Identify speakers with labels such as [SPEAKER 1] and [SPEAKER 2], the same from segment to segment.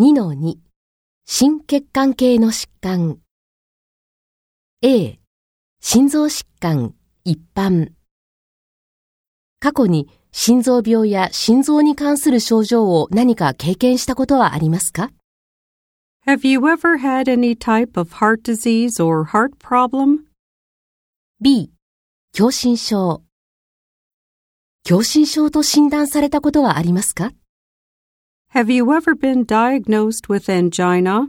[SPEAKER 1] 2-2心血管系の疾患。A 心臓疾患。一般。過去に心臓病や心臓に関する症状を何か経験したことはありますか
[SPEAKER 2] ？Have you ever had any type of heart disease or heart problem?
[SPEAKER 1] B 狭心症。狭心症と診断されたことはありますか？
[SPEAKER 2] Have you ever been diagnosed with angina?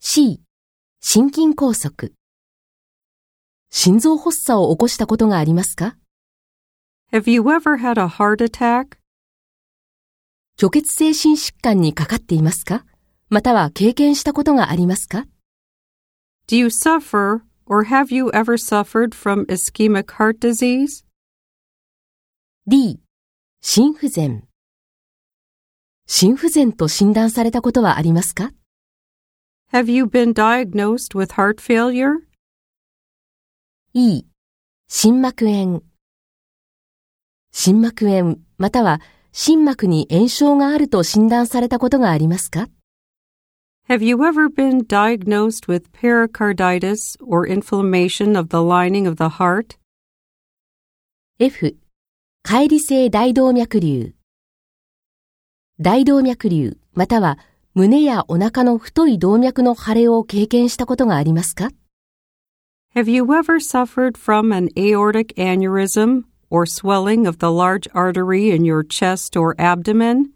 [SPEAKER 1] C 心筋梗塞心臓発作を起こしたことがありますか
[SPEAKER 2] Have you ever had a heart attack?
[SPEAKER 1] 虚血性心疾患にかかっていますかまたは経験したことがありますか
[SPEAKER 2] Do you suffer or have you ever suffered from ischemic heart disease?
[SPEAKER 1] D 心不全心不全と診断されたことはありますか
[SPEAKER 2] Have you been diagnosed with heart failure?
[SPEAKER 1] E 心膜炎心膜炎または心膜に炎症があると診断されたことがありますか
[SPEAKER 2] Have you ever been diagnosed with pericarditis or inflammation of the lining of the heart?
[SPEAKER 1] F 乖離性大動脈瘤大動脈瘤または胸やお腹の太い動脈の腫れを経験したことがありますか
[SPEAKER 2] Have you ever suffered from an aortic aneurysm or swelling of the large artery in your chest or abdomen?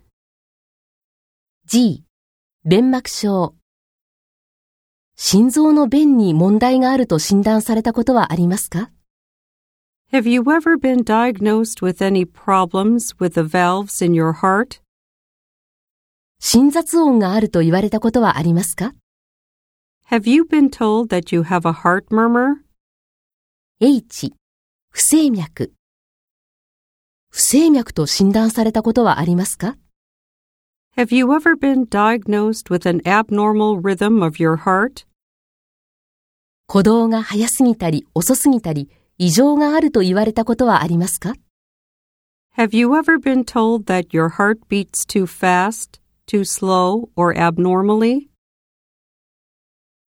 [SPEAKER 1] G 弁膜症心臓の弁に問題があると診断されたことはありますか
[SPEAKER 2] Have you ever been diagnosed with any problems with the valves in your heart?
[SPEAKER 1] 心雑音があると言われたことはありますか
[SPEAKER 2] Have you been told that you have a heart murmur?
[SPEAKER 1] H 不整脈不整脈と診断されたことはありますか
[SPEAKER 2] Have you ever been diagnosed with an abnormal rhythm of your heart?
[SPEAKER 1] 鼓動が早すぎたり遅すぎたり異常があると言われたことはありますか
[SPEAKER 2] Have you ever been told that your heart beats too fast, too slow, or abnormally?